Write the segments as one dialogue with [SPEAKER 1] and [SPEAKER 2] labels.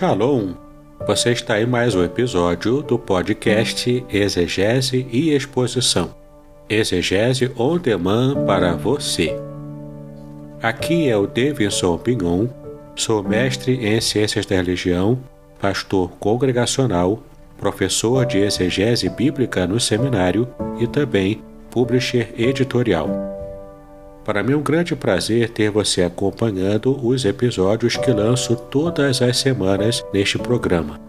[SPEAKER 1] Shalom! Você está em mais um episódio do podcast Exegese e Exposição. Exegese on demand para você. Aqui é o Davidson Pignon, sou mestre em Ciências da Religião, pastor congregacional, professor de exegese bíblica no seminário e também publisher editorial. Para mim é um grande prazer ter você acompanhando os episódios que lanço todas as semanas neste programa.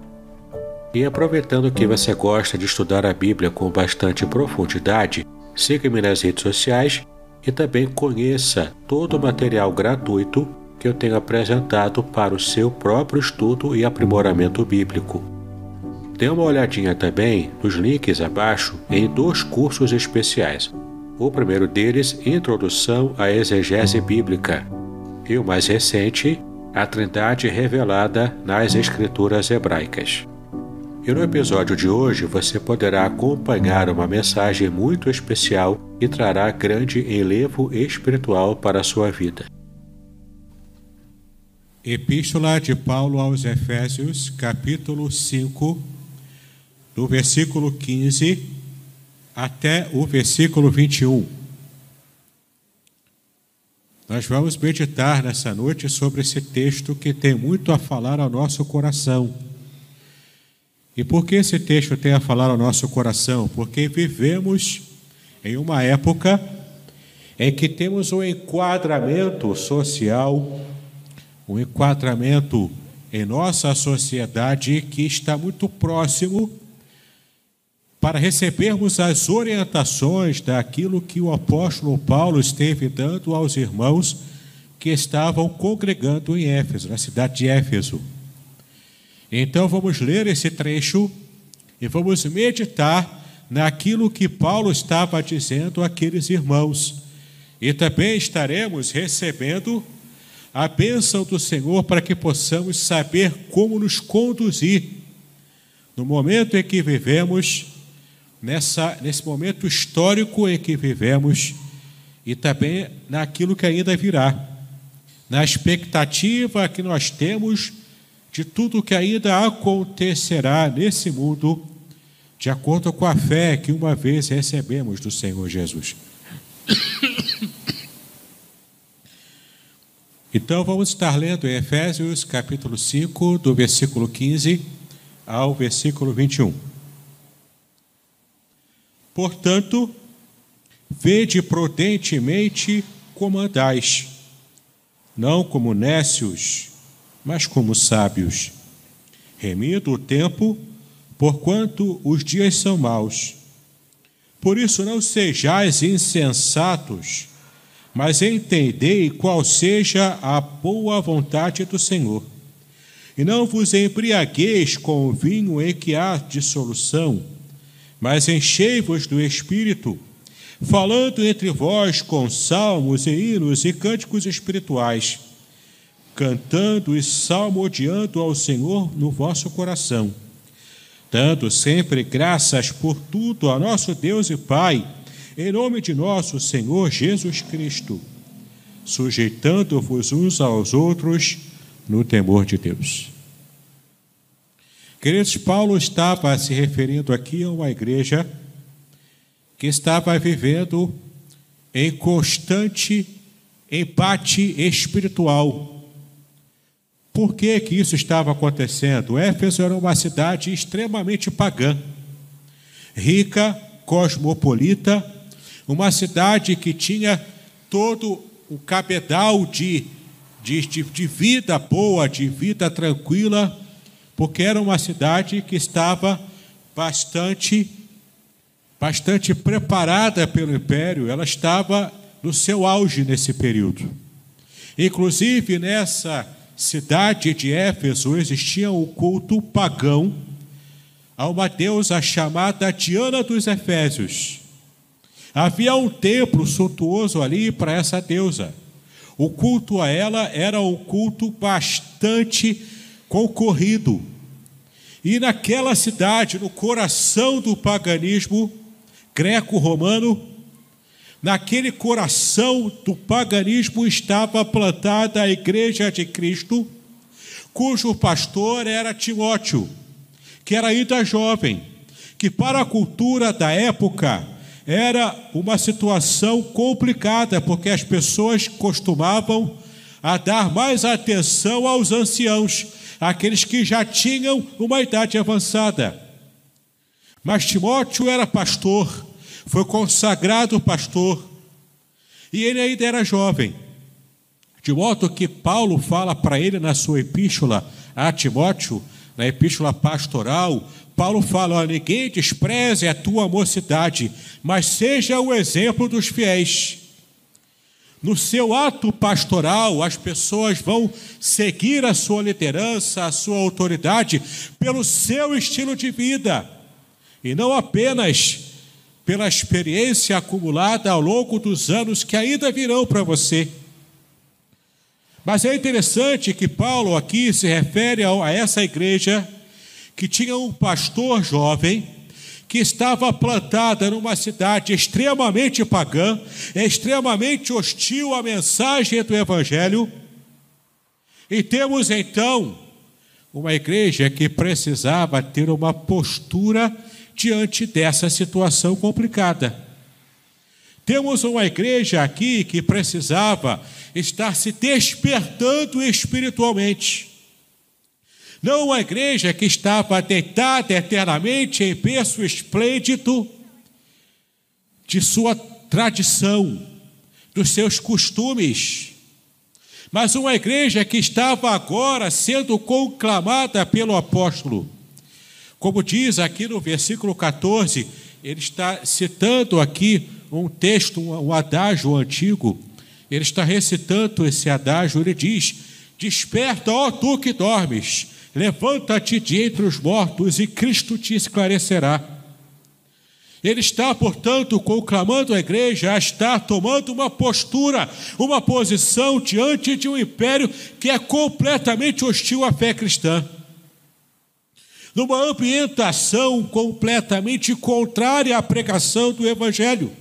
[SPEAKER 1] E aproveitando que você gosta de estudar a Bíblia com bastante profundidade, siga-me nas redes sociais e também conheça todo o material gratuito que eu tenho apresentado para o seu próprio estudo e aprimoramento bíblico. Dê uma olhadinha também nos links abaixo em dois cursos especiais o primeiro deles, Introdução à Exegese Bíblica, e o mais recente, A Trindade Revelada nas Escrituras Hebraicas. E no episódio de hoje você poderá acompanhar uma mensagem muito especial e trará grande enlevo espiritual para a sua vida.
[SPEAKER 2] Epístola de Paulo aos Efésios, capítulo 5, do versículo 15 até o versículo 21. Nós vamos meditar nessa noite sobre esse texto que tem muito a falar ao nosso coração. E por que esse texto tem a falar ao nosso coração? Porque vivemos em uma época em que temos um enquadramento social, um enquadramento em nossa sociedade que está muito próximo para recebermos as orientações daquilo que o apóstolo Paulo esteve dando aos irmãos que estavam congregando em Éfeso, na cidade de Éfeso. Então vamos ler esse trecho e vamos meditar naquilo que Paulo estava dizendo àqueles irmãos. E também estaremos recebendo a bênção do Senhor para que possamos saber como nos conduzir no momento em que vivemos nessa, nesse momento histórico em que vivemos e também naquilo que ainda virá, na expectativa que nós temos de tudo que ainda acontecerá nesse mundo, de acordo com a fé que uma vez recebemos do Senhor Jesus. Então vamos estar lendo Efésios capítulo 5, do versículo 15 ao versículo 21. Portanto, vede prudentemente como andais, não como nécios, mas como sábios, remido o tempo, porquanto os dias são maus. Por isso não sejais insensatos, mas entendei qual seja a boa vontade do Senhor. E não vos embriagueis com o vinho em que há dissolução, mas enchei-vos do Espírito, falando entre vós com salmos e hinos e cânticos espirituais, cantando e salmodiando ao Senhor no vosso coração, dando sempre graças por tudo a nosso Deus e Pai, em nome de nosso Senhor Jesus Cristo, sujeitando-vos uns aos outros no temor de Deus. Queridos, Paulo estava se referindo aqui a uma igreja que estava vivendo em constante empate espiritual. Por que, que isso estava acontecendo? Éfeso era uma cidade extremamente pagã, rica, cosmopolita, uma cidade que tinha todo o cabedal de, de, de vida boa, de vida tranquila, porque era uma cidade que estava bastante bastante preparada pelo império, ela estava no seu auge nesse período. Inclusive nessa cidade de Éfeso existia um culto pagão a uma deusa chamada Diana dos Efésios. Havia um templo suntuoso ali para essa deusa. O culto a ela era um culto bastante concorrido. E naquela cidade, no coração do paganismo greco-romano, naquele coração do paganismo estava plantada a igreja de Cristo, cujo pastor era Timóteo, que era ainda jovem, que para a cultura da época era uma situação complicada, porque as pessoas costumavam a dar mais atenção aos anciãos, aqueles que já tinham uma idade avançada. Mas Timóteo era pastor, foi consagrado pastor, e ele ainda era jovem. De modo que Paulo fala para ele na sua epístola a Timóteo, na epístola pastoral, Paulo fala: ninguém despreze a tua mocidade, mas seja o exemplo dos fiéis. No seu ato pastoral, as pessoas vão seguir a sua liderança, a sua autoridade, pelo seu estilo de vida, e não apenas pela experiência acumulada ao longo dos anos que ainda virão para você. Mas é interessante que Paulo aqui se refere a essa igreja que tinha um pastor jovem que estava plantada numa cidade extremamente pagã, extremamente hostil à mensagem do Evangelho. E temos então uma igreja que precisava ter uma postura diante dessa situação complicada. Temos uma igreja aqui que precisava estar se despertando espiritualmente. Não uma igreja que estava deitada eternamente em berço esplêndido de sua tradição, dos seus costumes, mas uma igreja que estava agora sendo conclamada pelo apóstolo. Como diz aqui no versículo 14, ele está citando aqui um texto, um adágio antigo. Ele está recitando esse adágio, ele diz: Desperta, ó tu que dormes, Levanta-te de entre os mortos e Cristo te esclarecerá. Ele está, portanto, conclamando a igreja a estar tomando uma postura, uma posição diante de um império que é completamente hostil à fé cristã. Numa ambientação completamente contrária à pregação do Evangelho.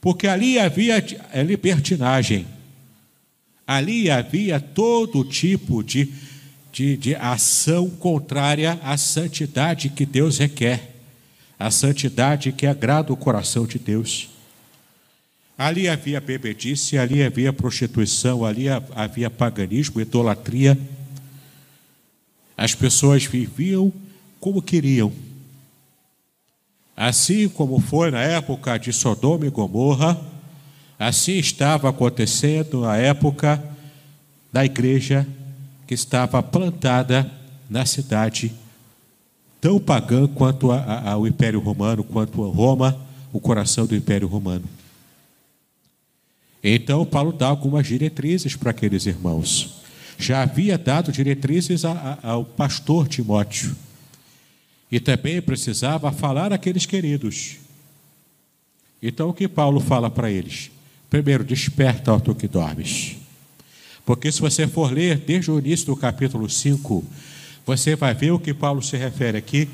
[SPEAKER 2] Porque ali havia libertinagem, ali havia todo tipo de de, de ação contrária à santidade que Deus requer, a santidade que agrada o coração de Deus. Ali havia bebedice, ali havia prostituição, ali havia paganismo, idolatria. As pessoas viviam como queriam. Assim como foi na época de Sodoma e Gomorra, assim estava acontecendo na época da igreja que estava plantada na cidade, tão pagã quanto ao Império Romano, quanto a Roma, o coração do Império Romano. Então, Paulo dá algumas diretrizes para aqueles irmãos. Já havia dado diretrizes ao pastor Timóteo. E também precisava falar àqueles queridos. Então, o que Paulo fala para eles? Primeiro, desperta, ó tu que dormes. Porque se você for ler desde o início do capítulo 5, você vai ver o que Paulo se refere aqui,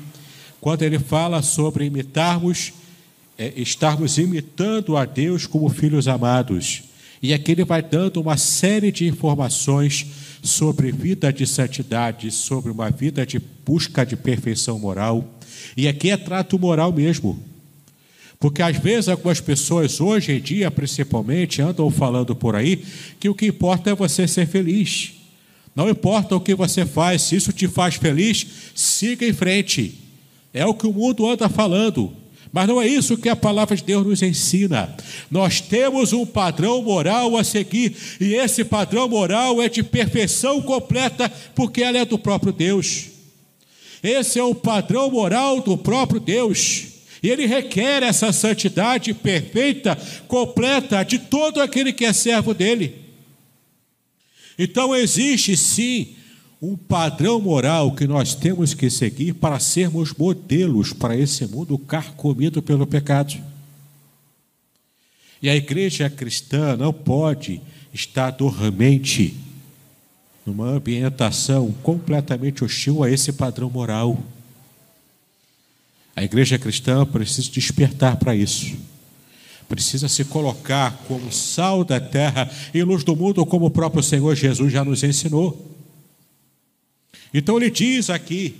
[SPEAKER 2] quando ele fala sobre imitarmos, é, estarmos imitando a Deus como filhos amados. E aqui ele vai dando uma série de informações sobre vida de santidade, sobre uma vida de busca de perfeição moral. E aqui é trato moral mesmo. Porque às vezes algumas pessoas, hoje em dia principalmente, andam falando por aí que o que importa é você ser feliz. Não importa o que você faz, se isso te faz feliz, siga em frente. É o que o mundo anda falando. Mas não é isso que a palavra de Deus nos ensina. Nós temos um padrão moral a seguir, e esse padrão moral é de perfeição completa, porque ela é do próprio Deus. Esse é o padrão moral do próprio Deus. E ele requer essa santidade perfeita, completa de todo aquele que é servo dele. Então existe sim um padrão moral que nós temos que seguir para sermos modelos para esse mundo carcomido pelo pecado. E a igreja cristã não pode estar dormente numa ambientação completamente hostil a esse padrão moral. A igreja cristã precisa despertar para isso. Precisa se colocar como sal da terra e luz do mundo, como o próprio Senhor Jesus já nos ensinou. Então ele diz aqui,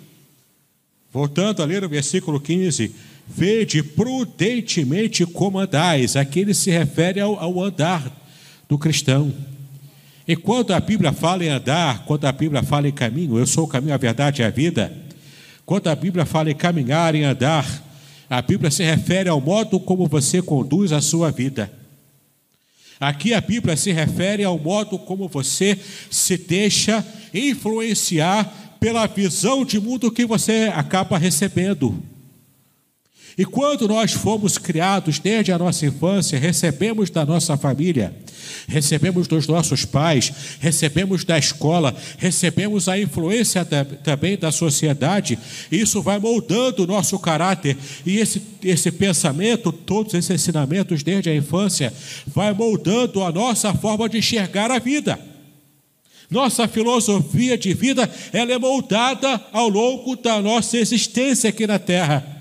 [SPEAKER 2] voltando a ler o versículo 15: Vede prudentemente como andais. Aqui ele se refere ao, ao andar do cristão. E quando a Bíblia fala em andar, quando a Bíblia fala em caminho, eu sou o caminho, a verdade e a vida. Quando a Bíblia fala em caminhar, em andar, a Bíblia se refere ao modo como você conduz a sua vida. Aqui a Bíblia se refere ao modo como você se deixa influenciar pela visão de mundo que você acaba recebendo. E quando nós fomos criados desde a nossa infância, recebemos da nossa família, recebemos dos nossos pais, recebemos da escola, recebemos a influência da, também da sociedade, isso vai moldando o nosso caráter, e esse, esse pensamento, todos esses ensinamentos desde a infância, vai moldando a nossa forma de enxergar a vida. Nossa filosofia de vida, ela é moldada ao longo da nossa existência aqui na Terra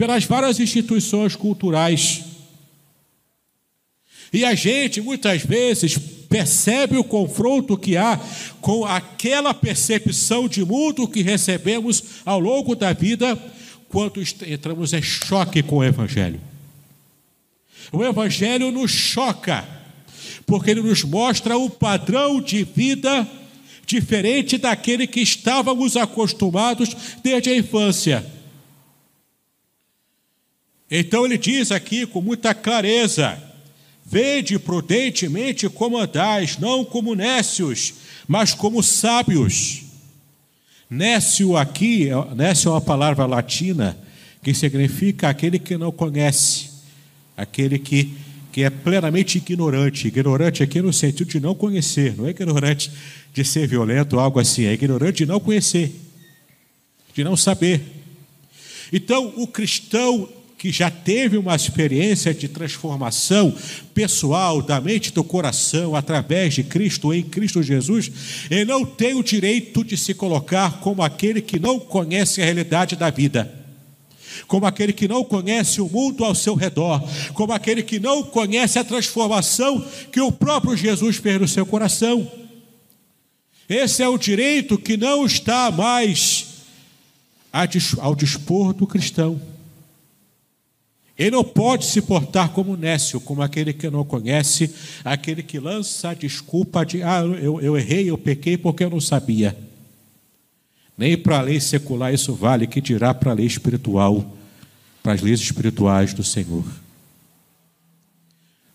[SPEAKER 2] pelas várias instituições culturais. E a gente, muitas vezes, percebe o confronto que há com aquela percepção de mundo que recebemos ao longo da vida quando entramos em choque com o Evangelho. O Evangelho nos choca, porque ele nos mostra um padrão de vida diferente daquele que estávamos acostumados desde a infância. Então ele diz aqui com muita clareza: Vede prudentemente como andais, não como nécios, mas como sábios. Nécio aqui, nécio é uma palavra latina que significa aquele que não conhece, aquele que, que é plenamente ignorante. Ignorante aqui no sentido de não conhecer, não é ignorante de ser violento ou algo assim, é ignorante de não conhecer, de não saber. Então, o cristão que já teve uma experiência de transformação pessoal da mente do coração através de Cristo, em Cristo Jesus, ele não tem o direito de se colocar como aquele que não conhece a realidade da vida como aquele que não conhece o mundo ao seu redor, como aquele que não conhece a transformação que o próprio Jesus fez no seu coração. Esse é o direito que não está mais ao dispor do cristão. Ele não pode se portar como nécio, como aquele que não conhece, aquele que lança a desculpa de, ah, eu, eu errei, eu pequei porque eu não sabia. Nem para a lei secular isso vale, que dirá para a lei espiritual, para as leis espirituais do Senhor.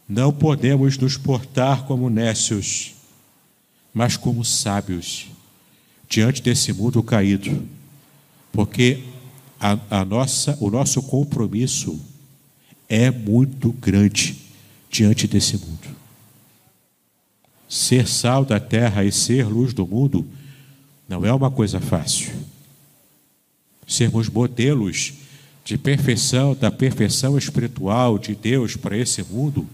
[SPEAKER 2] Não podemos nos portar como nécios, mas como sábios, diante desse mundo caído, porque a, a nossa, o nosso compromisso é muito grande diante desse mundo. Ser sal da terra e ser luz do mundo não é uma coisa fácil. Sermos modelos de perfeição, da perfeição espiritual de Deus para esse mundo,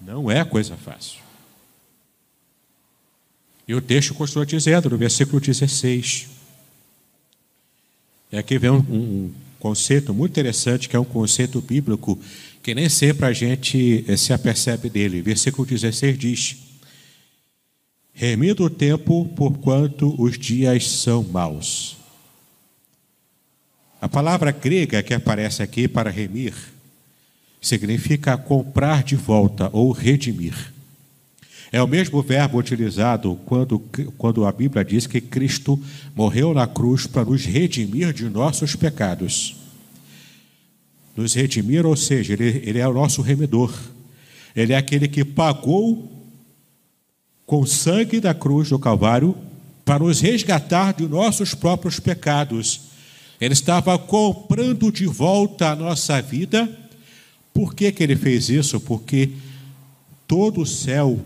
[SPEAKER 2] não é coisa fácil. E o texto continua dizendo, no versículo 16. E aqui vem um, um, conceito muito interessante, que é um conceito bíblico, que nem sempre a gente eh, se apercebe dele. Versículo 16 diz: Remido o tempo, porquanto os dias são maus. A palavra grega que aparece aqui para remir significa comprar de volta ou redimir. É o mesmo verbo utilizado quando, quando a Bíblia diz que Cristo morreu na cruz para nos redimir de nossos pecados. Nos redimir, ou seja, ele, ele é o nosso remedor. Ele é aquele que pagou com o sangue da cruz do Calvário para nos resgatar de nossos próprios pecados. Ele estava comprando de volta a nossa vida. Por que, que ele fez isso? Porque todo o céu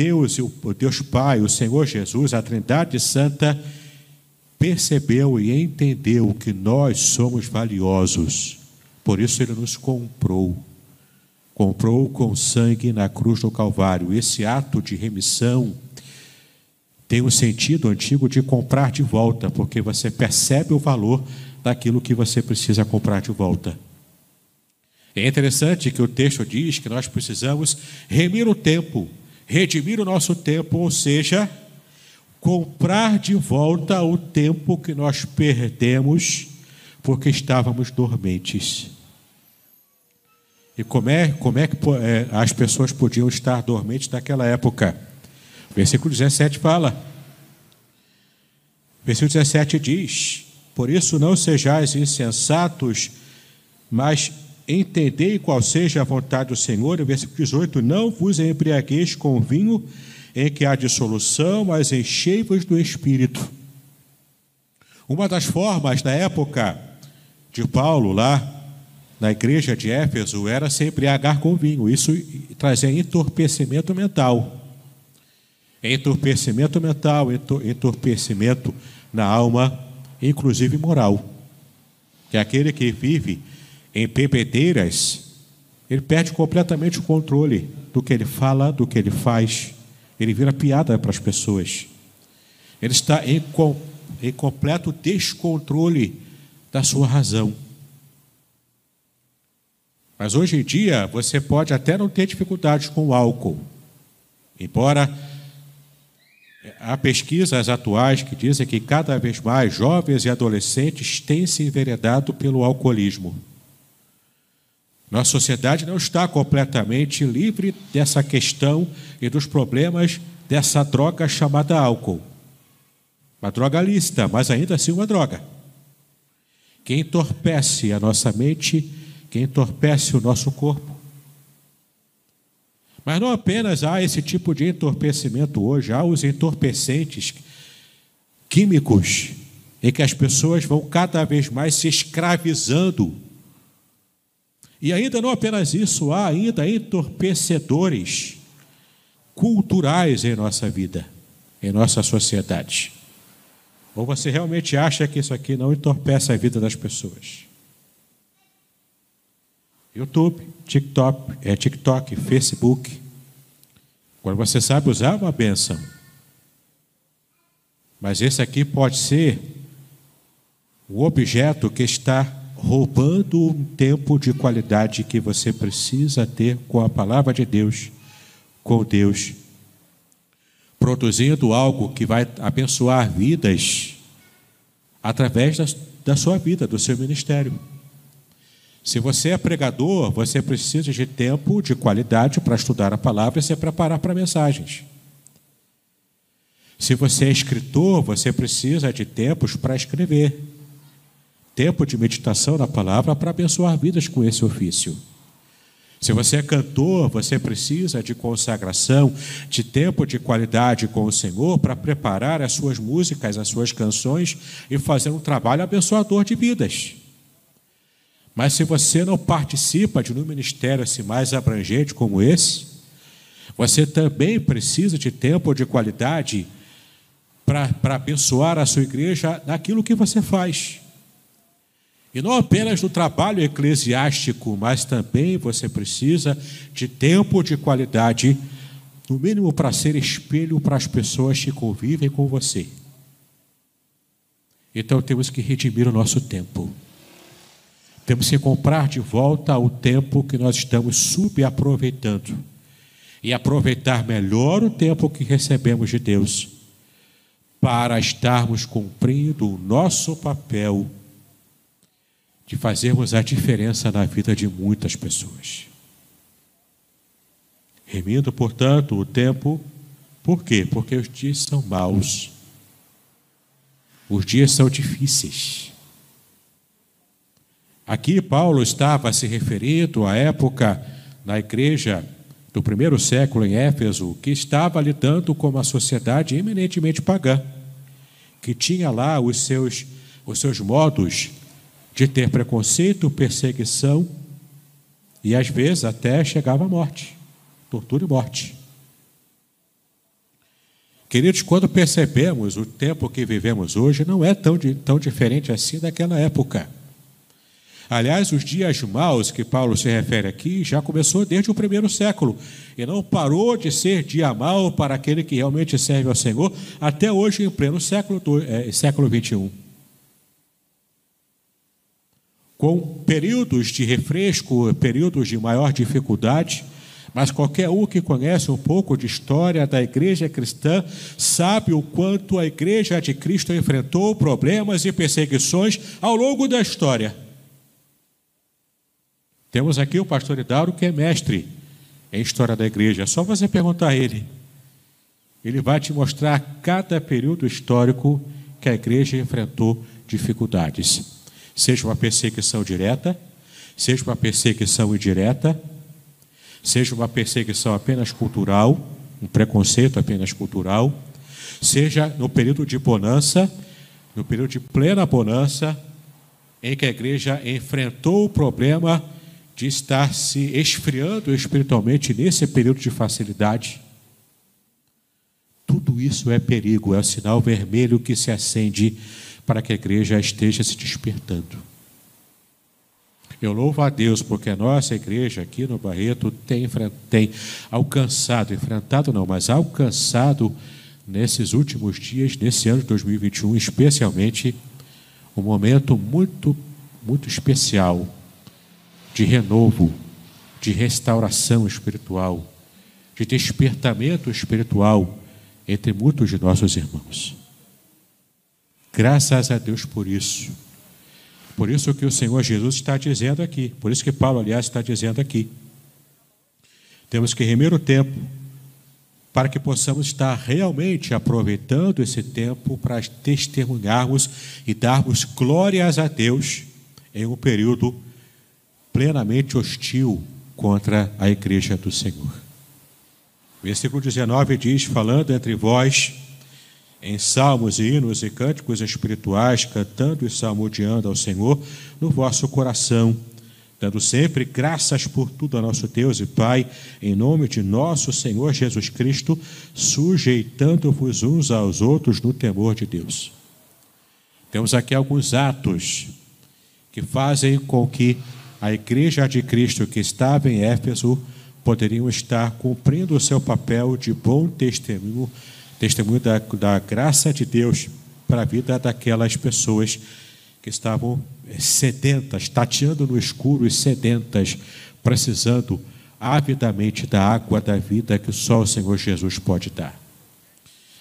[SPEAKER 2] Deus, o Deus Pai, o Senhor Jesus, a Trindade Santa, percebeu e entendeu que nós somos valiosos. Por isso ele nos comprou. Comprou com sangue na cruz do Calvário. Esse ato de remissão tem um sentido antigo de comprar de volta, porque você percebe o valor daquilo que você precisa comprar de volta. É interessante que o texto diz que nós precisamos remir o tempo redimir o nosso tempo, ou seja, comprar de volta o tempo que nós perdemos porque estávamos dormentes. E como é, como é que é, as pessoas podiam estar dormentes naquela época? Versículo 17 fala. Versículo 17 diz: Por isso não sejais insensatos, mas entendei qual seja a vontade do Senhor. Versículo 18: Não vos embriagueis com vinho em que há dissolução, mas enchei-vos do Espírito. Uma das formas da época de Paulo lá na igreja de Éfeso era se embriagar com vinho. Isso trazia entorpecimento mental. Entorpecimento mental, entorpecimento na alma, inclusive moral. Que é aquele que vive em bebedeiras, ele perde completamente o controle do que ele fala, do que ele faz. Ele vira piada para as pessoas. Ele está em, em completo descontrole da sua razão. Mas hoje em dia você pode até não ter dificuldades com o álcool. Embora há pesquisas atuais que dizem que cada vez mais jovens e adolescentes têm se enveredado pelo alcoolismo. Nossa sociedade não está completamente livre dessa questão e dos problemas dessa droga chamada álcool. Uma droga lícita, mas ainda assim uma droga. Que entorpece a nossa mente que entorpece o nosso corpo. Mas não apenas há esse tipo de entorpecimento hoje, há os entorpecentes químicos em que as pessoas vão cada vez mais se escravizando. E ainda não apenas isso, há ainda entorpecedores culturais em nossa vida, em nossa sociedade. Ou você realmente acha que isso aqui não entorpece a vida das pessoas? YouTube, TikTok, é, TikTok, Facebook. Quando você sabe usar, é uma benção. Mas esse aqui pode ser o objeto que está roubando um tempo de qualidade que você precisa ter com a palavra de Deus, com Deus, produzindo algo que vai abençoar vidas através da, da sua vida, do seu ministério. Se você é pregador, você precisa de tempo de qualidade para estudar a palavra e se preparar para mensagens. Se você é escritor, você precisa de tempos para escrever. Tempo de meditação na palavra para abençoar vidas com esse ofício. Se você é cantor, você precisa de consagração, de tempo de qualidade com o Senhor para preparar as suas músicas, as suas canções e fazer um trabalho abençoador de vidas. Mas se você não participa de um ministério assim mais abrangente como esse, você também precisa de tempo de qualidade para abençoar a sua igreja naquilo que você faz. E não apenas no trabalho eclesiástico, mas também você precisa de tempo de qualidade, no mínimo para ser espelho para as pessoas que convivem com você. Então temos que redimir o nosso tempo. Temos que comprar de volta o tempo que nós estamos subaproveitando e aproveitar melhor o tempo que recebemos de Deus para estarmos cumprindo o nosso papel de fazermos a diferença na vida de muitas pessoas. Remindo, portanto, o tempo, por quê? Porque os dias são maus, os dias são difíceis. Aqui Paulo estava se referindo à época na igreja do primeiro século em Éfeso, que estava lidando com uma sociedade eminentemente pagã, que tinha lá os seus, os seus modos de ter preconceito, perseguição e às vezes até chegava à morte, tortura e morte. Queridos, quando percebemos o tempo que vivemos hoje, não é tão, tão diferente assim daquela época. Aliás, os dias maus que Paulo se refere aqui já começou desde o primeiro século e não parou de ser dia mau para aquele que realmente serve ao Senhor até hoje, em pleno século, é, século 21. Com períodos de refresco, períodos de maior dificuldade, Mas qualquer um que conhece um pouco de história da igreja cristã sabe o quanto a igreja de Cristo enfrentou problemas e perseguições ao longo da história. Temos aqui o pastor Hidauro, que é mestre em história da igreja. É só você perguntar a ele. Ele vai te mostrar cada período histórico que a igreja enfrentou dificuldades. Seja uma perseguição direta, seja uma perseguição indireta, seja uma perseguição apenas cultural, um preconceito apenas cultural, seja no período de bonança, no período de plena bonança, em que a igreja enfrentou o problema de estar se esfriando espiritualmente nesse período de facilidade. Tudo isso é perigo, é o sinal vermelho que se acende para que a igreja esteja se despertando. Eu louvo a Deus porque a nossa igreja aqui no Barreto tem, tem alcançado, enfrentado não, mas alcançado nesses últimos dias, nesse ano de 2021, especialmente, um momento muito, muito especial de renovo, de restauração espiritual, de despertamento espiritual entre muitos de nossos irmãos. Graças a Deus por isso. Por isso que o Senhor Jesus está dizendo aqui, por isso que Paulo, aliás, está dizendo aqui. Temos que remir o tempo para que possamos estar realmente aproveitando esse tempo para testemunharmos e darmos glórias a Deus em um período plenamente hostil contra a igreja do Senhor. Versículo 19 diz: Falando entre vós em salmos e hinos e cânticos espirituais, cantando e salmodiando ao Senhor no vosso coração, dando sempre graças por tudo a nosso Deus e Pai, em nome de nosso Senhor Jesus Cristo, sujeitando-vos uns aos outros no temor de Deus. Temos aqui alguns atos que fazem com que a igreja de Cristo que estava em Éfeso poderiam estar cumprindo o seu papel de bom testemunho testemunho da, da graça de Deus para a vida daquelas pessoas que estavam eh, sedentas, tateando no escuro e sedentas, precisando avidamente da água da vida que só o Senhor Jesus pode dar.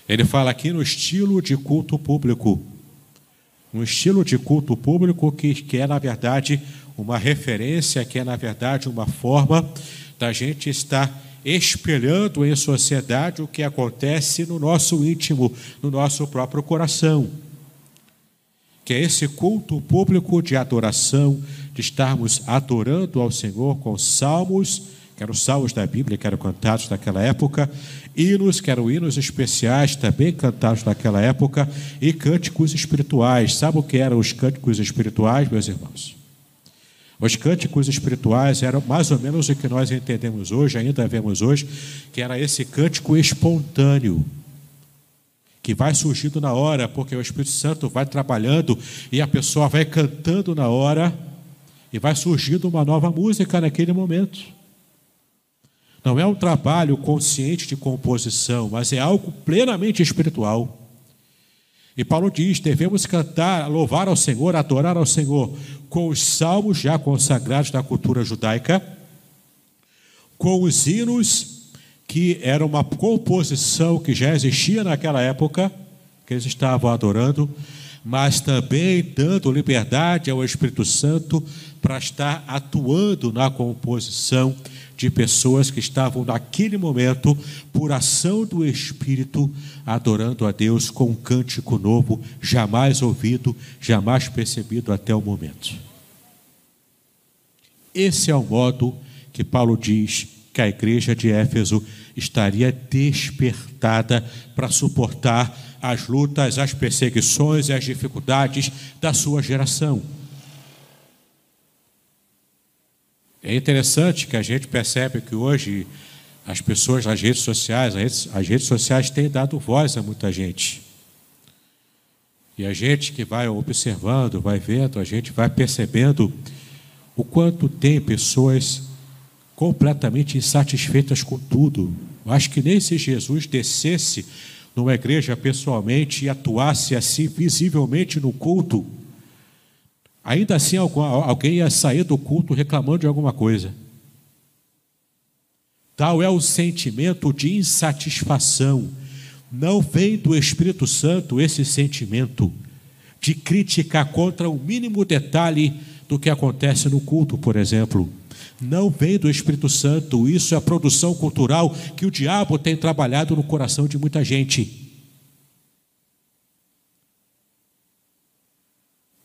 [SPEAKER 2] Ele fala aqui no estilo de culto público, um estilo de culto público que, que é, na verdade, uma referência, que é, na verdade, uma forma da gente estar espelhando em sociedade o que acontece no nosso íntimo, no nosso próprio coração. Que é esse culto público de adoração, de estarmos adorando ao Senhor com salmos, que eram os salmos da Bíblia, que eram cantados naquela época, hinos, que eram hinos especiais, também cantados naquela época, e cânticos espirituais. Sabe o que eram os cânticos espirituais, meus irmãos? Os cânticos espirituais eram mais ou menos o que nós entendemos hoje, ainda vemos hoje, que era esse cântico espontâneo, que vai surgindo na hora, porque o Espírito Santo vai trabalhando e a pessoa vai cantando na hora e vai surgindo uma nova música naquele momento. Não é um trabalho consciente de composição, mas é algo plenamente espiritual. E Paulo diz: devemos cantar, louvar ao Senhor, adorar ao Senhor com os salmos já consagrados da cultura judaica, com os hinos, que era uma composição que já existia naquela época, que eles estavam adorando, mas também dando liberdade ao Espírito Santo para estar atuando na composição de pessoas que estavam naquele momento, por ação do Espírito, adorando a Deus com um cântico novo, jamais ouvido, jamais percebido até o momento. Esse é o modo que Paulo diz que a igreja de Éfeso estaria despertada para suportar as lutas, as perseguições e as dificuldades da sua geração. É interessante que a gente percebe que hoje as pessoas nas redes sociais, as redes, as redes sociais têm dado voz a muita gente. E a gente que vai observando, vai vendo, a gente vai percebendo o quanto tem pessoas completamente insatisfeitas com tudo. Eu acho que nem se Jesus descesse numa igreja pessoalmente e atuasse assim visivelmente no culto, ainda assim alguém ia sair do culto reclamando de alguma coisa. Tal é o sentimento de insatisfação. Não vem do Espírito Santo esse sentimento de crítica contra o mínimo detalhe do que acontece no culto, por exemplo. Não vem do Espírito Santo, isso é a produção cultural que o diabo tem trabalhado no coração de muita gente.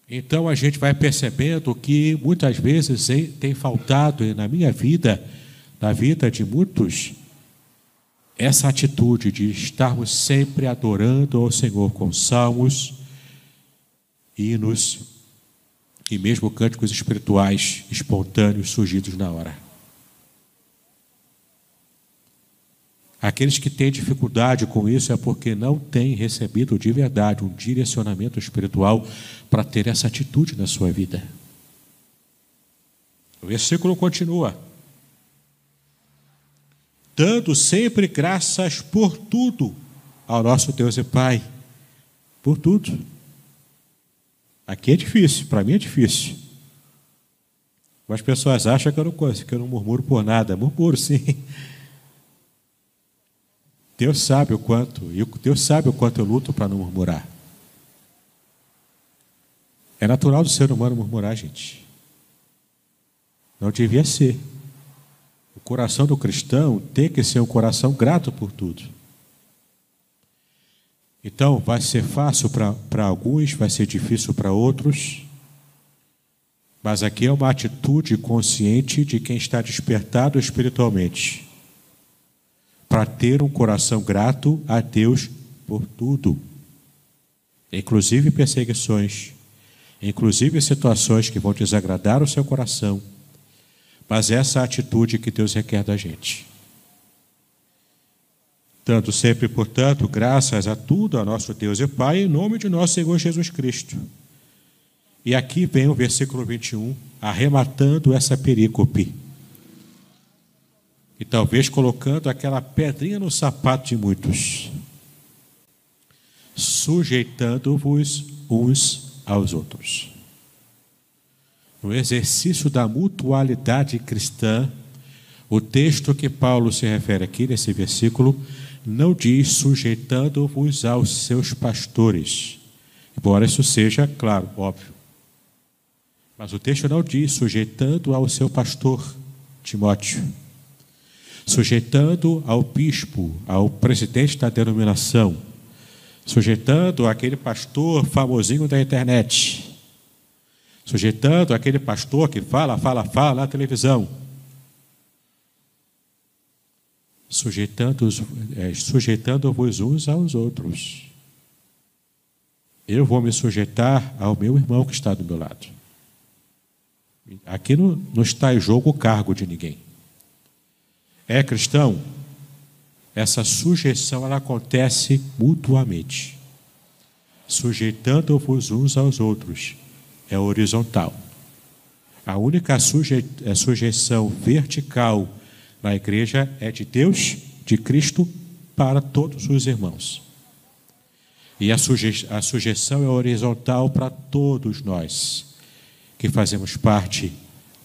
[SPEAKER 2] Então a gente vai percebendo que muitas vezes tem faltado na minha vida na vida de muitos essa atitude de estarmos sempre adorando ao Senhor com salmos, hinos e mesmo cânticos espirituais espontâneos surgidos na hora. Aqueles que têm dificuldade com isso é porque não têm recebido de verdade um direcionamento espiritual para ter essa atitude na sua vida. O versículo continua dando sempre graças por tudo ao nosso Deus e Pai. Por tudo. Aqui é difícil, para mim é difícil. As pessoas acham que eu não que eu não murmuro por nada. Murmuro sim. Deus sabe o quanto, e Deus sabe o quanto eu luto para não murmurar. É natural do ser humano murmurar, gente. Não devia ser coração do cristão tem que ser um coração grato por tudo. Então, vai ser fácil para alguns, vai ser difícil para outros, mas aqui é uma atitude consciente de quem está despertado espiritualmente, para ter um coração grato a Deus por tudo, inclusive perseguições, inclusive situações que vão desagradar o seu coração. Mas essa é a atitude que Deus requer da gente. Dando sempre, portanto, graças a tudo a nosso Deus e Pai, em nome de nosso Senhor Jesus Cristo. E aqui vem o versículo 21, arrematando essa perícope. E talvez colocando aquela pedrinha no sapato de muitos. Sujeitando-vos uns aos outros no exercício da mutualidade cristã, o texto que Paulo se refere aqui nesse versículo não diz sujeitando-vos aos seus pastores, embora isso seja, claro, óbvio. Mas o texto não diz sujeitando ao seu pastor, Timóteo, sujeitando ao bispo, ao presidente da denominação, sujeitando aquele pastor famosinho da internet sujeitando aquele pastor que fala, fala, fala na televisão. Sujeitando-vos é, sujeitando uns aos outros. Eu vou me sujeitar ao meu irmão que está do meu lado. Aqui não, não está em jogo o cargo de ninguém. É cristão? Essa sujeição ela acontece mutuamente, sujeitando-vos uns aos outros é horizontal. A única suje, é, sujeição vertical na igreja é de Deus, de Cristo, para todos os irmãos. E a, suje, a sujeição é horizontal para todos nós que fazemos parte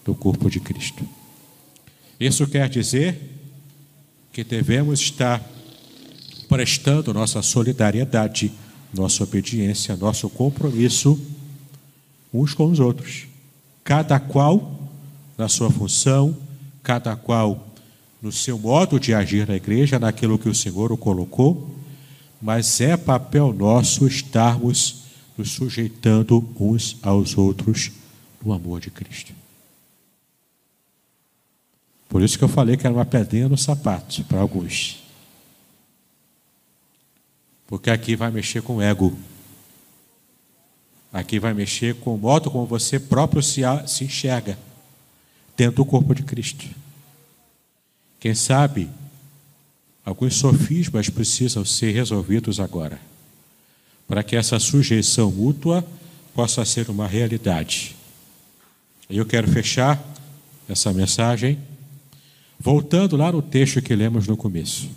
[SPEAKER 2] do corpo de Cristo. Isso quer dizer que devemos estar prestando nossa solidariedade, nossa obediência, nosso compromisso uns com os outros, cada qual na sua função, cada qual no seu modo de agir na igreja, naquilo que o Senhor o colocou, mas é papel nosso estarmos nos sujeitando uns aos outros no amor de Cristo. Por isso que eu falei que era uma pedrinha no sapato para alguns. Porque aqui vai mexer com o ego. Aqui vai mexer com o modo como você próprio se, se enxerga dentro do corpo de Cristo. Quem sabe, alguns sofismas precisam ser resolvidos agora, para que essa sujeição mútua possa ser uma realidade. Eu quero fechar essa mensagem voltando lá no texto que lemos no começo.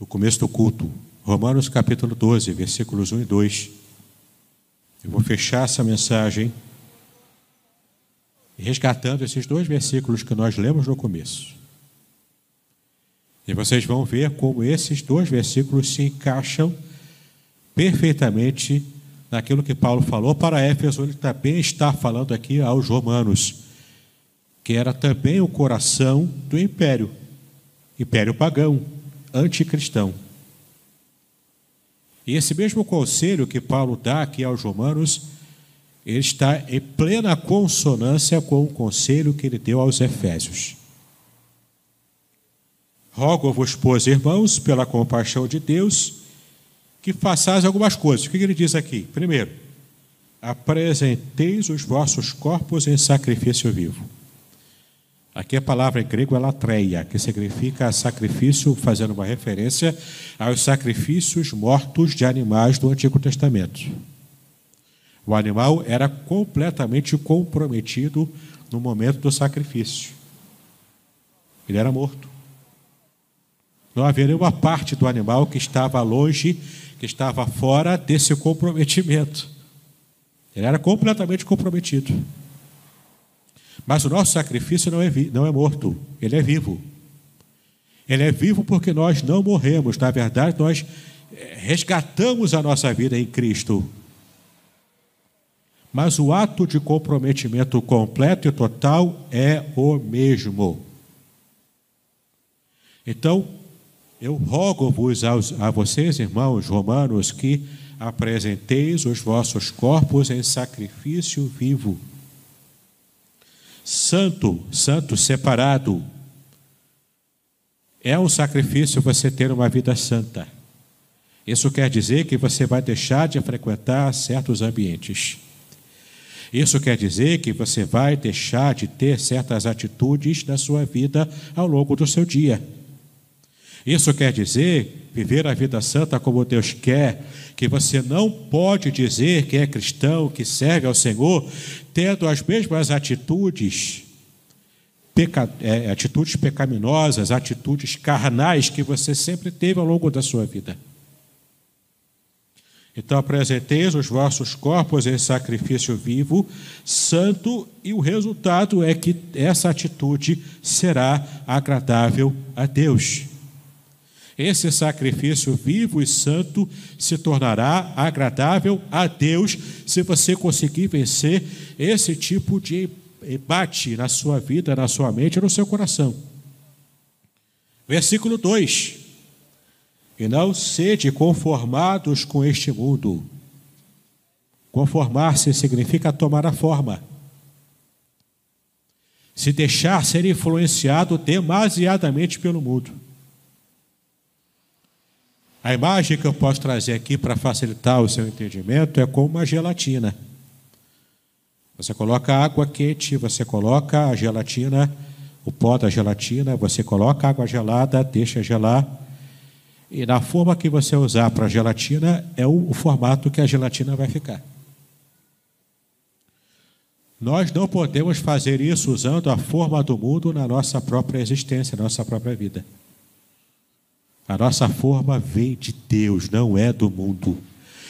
[SPEAKER 2] No começo do culto, Romanos capítulo 12, versículos 1 e 2 eu vou fechar essa mensagem resgatando esses dois versículos que nós lemos no começo. E vocês vão ver como esses dois versículos se encaixam perfeitamente naquilo que Paulo falou para Éfeso, ele também está falando aqui aos romanos, que era também o coração do império, império pagão, anticristão. E esse mesmo conselho que Paulo dá aqui aos romanos, ele está em plena consonância com o conselho que ele deu aos efésios. Rogo-vos, pois, irmãos, pela compaixão de Deus, que façais algumas coisas. O que ele diz aqui? Primeiro, apresenteis os vossos corpos em sacrifício vivo. Aqui a palavra em grego é latreia, que significa sacrifício, fazendo uma referência aos sacrifícios mortos de animais do Antigo Testamento. O animal era completamente comprometido no momento do sacrifício. Ele era morto. Não havia nenhuma parte do animal que estava longe, que estava fora desse comprometimento. Ele era completamente comprometido. Mas o nosso sacrifício não é, não é morto, ele é vivo. Ele é vivo porque nós não morremos. Na verdade, nós eh, resgatamos a nossa vida em Cristo. Mas o ato de comprometimento completo e total é o mesmo. Então, eu rogo-vos a vocês, irmãos romanos, que apresenteis os vossos corpos em sacrifício vivo, santo, santo, separado. É um sacrifício você ter uma vida santa. Isso quer dizer que você vai deixar de frequentar certos ambientes. Isso quer dizer que você vai deixar de ter certas atitudes na sua vida ao longo do seu dia. Isso quer dizer viver a vida santa como Deus quer, que você não pode dizer que é cristão, que serve ao Senhor, tendo as mesmas atitudes, peca, é, atitudes pecaminosas, atitudes carnais que você sempre teve ao longo da sua vida. Então apresenteis os vossos corpos em sacrifício vivo, santo, e o resultado é que essa atitude será agradável a Deus. Esse sacrifício vivo e santo se tornará agradável a Deus se você conseguir vencer esse tipo de embate na sua vida, na sua mente, no seu coração. Versículo 2: E não sede conformados com este mundo. Conformar-se significa tomar a forma. Se deixar ser influenciado demasiadamente pelo mundo. A imagem que eu posso trazer aqui para facilitar o seu entendimento é como uma gelatina. Você coloca água quente, você coloca a gelatina, o pó da gelatina, você coloca água gelada, deixa gelar. E na forma que você usar para gelatina é o, o formato que a gelatina vai ficar. Nós não podemos fazer isso usando a forma do mundo na nossa própria existência, na nossa própria vida. A nossa forma vem de Deus, não é do mundo.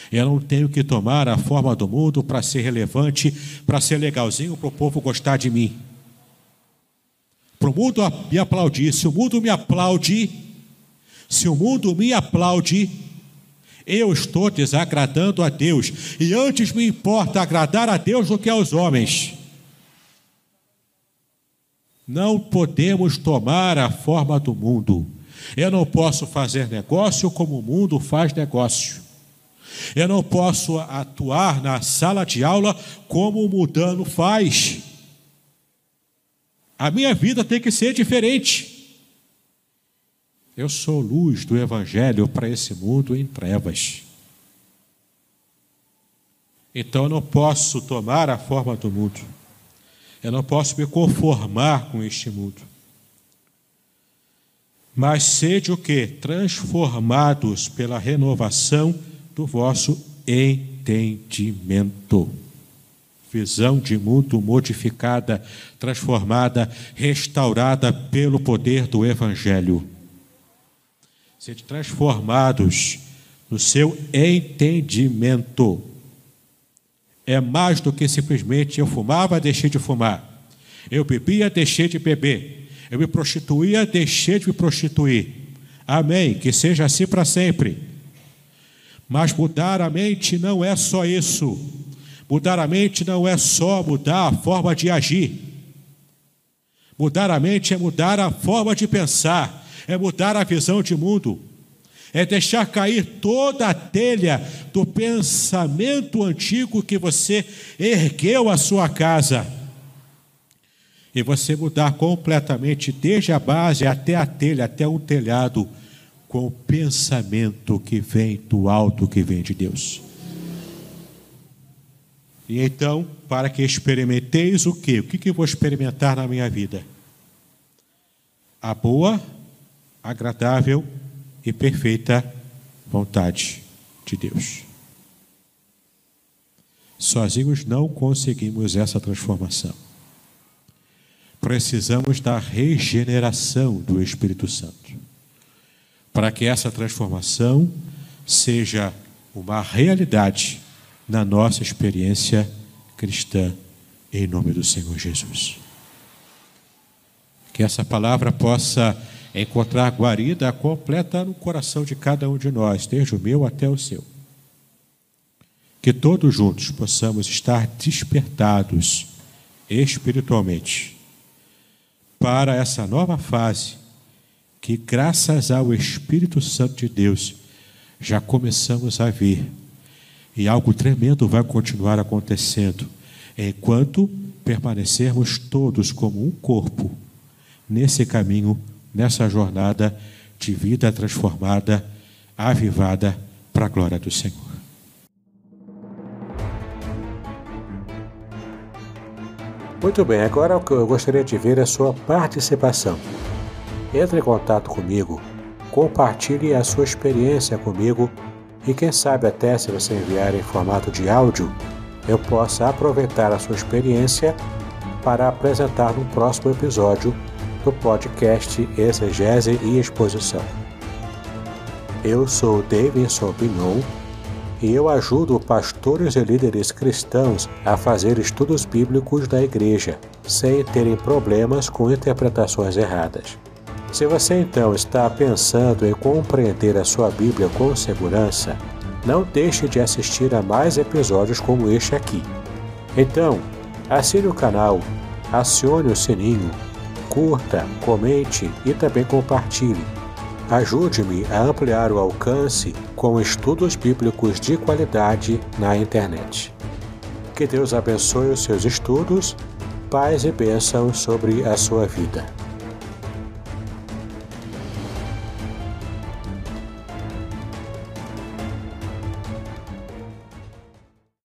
[SPEAKER 2] Eu não tenho que tomar a forma do mundo para ser relevante, para ser legalzinho, para o povo gostar de mim. Para o mundo me aplaudir. Se o mundo me aplaude, se o mundo me aplaude, eu estou desagradando a Deus. E antes me importa agradar a Deus do que aos homens. Não podemos tomar a forma do mundo. Eu não posso fazer negócio como o mundo faz negócio. Eu não posso atuar na sala de aula como o mudano faz. A minha vida tem que ser diferente. Eu sou luz do Evangelho para esse mundo em trevas. Então eu não posso tomar a forma do mundo. Eu não posso me conformar com este mundo mas sede o que? Transformados pela renovação do vosso entendimento. Visão de mundo modificada, transformada, restaurada pelo poder do Evangelho. Sede transformados no seu entendimento. É mais do que simplesmente eu fumava, deixei de fumar. Eu bebia, deixei de beber. Eu me prostituía, deixei de me prostituir. Amém. Que seja assim para sempre. Mas mudar a mente não é só isso. Mudar a mente não é só mudar a forma de agir. Mudar a mente é mudar a forma de pensar, é mudar a visão de mundo, é deixar cair toda a telha do pensamento antigo que você ergueu a sua casa. E você mudar completamente, desde a base até a telha, até o telhado, com o pensamento que vem do alto, que vem de Deus. E então, para que experimenteis o quê? O que, que eu vou experimentar na minha vida? A boa, agradável e perfeita vontade de Deus. Sozinhos não conseguimos essa transformação. Precisamos da regeneração do Espírito Santo. Para que essa transformação seja uma realidade na nossa experiência cristã, em nome do Senhor Jesus. Que essa palavra possa encontrar guarida completa no coração de cada um de nós, desde o meu até o seu. Que todos juntos possamos estar despertados espiritualmente para essa nova fase que, graças ao Espírito Santo de Deus, já começamos a ver e algo tremendo vai continuar acontecendo enquanto permanecermos todos como um corpo nesse caminho, nessa jornada de vida transformada, avivada para a glória do Senhor.
[SPEAKER 1] Muito bem, agora o que eu gostaria de ver é a sua participação. Entre em contato comigo, compartilhe a sua experiência comigo e quem sabe até se você enviar em formato de áudio, eu possa aproveitar a sua experiência para apresentar no próximo episódio do podcast Exegese e Exposição. Eu sou Davidson Bignon e eu ajudo pastores e líderes cristãos a fazer estudos bíblicos da igreja, sem terem problemas com interpretações erradas. Se você então está pensando em compreender a sua Bíblia com segurança, não deixe de assistir a mais episódios como este aqui. Então, assine o canal, acione o sininho, curta, comente e também compartilhe. Ajude-me a ampliar o alcance com estudos bíblicos de qualidade na internet. Que Deus abençoe os seus estudos, paz e bênçãos sobre a sua vida.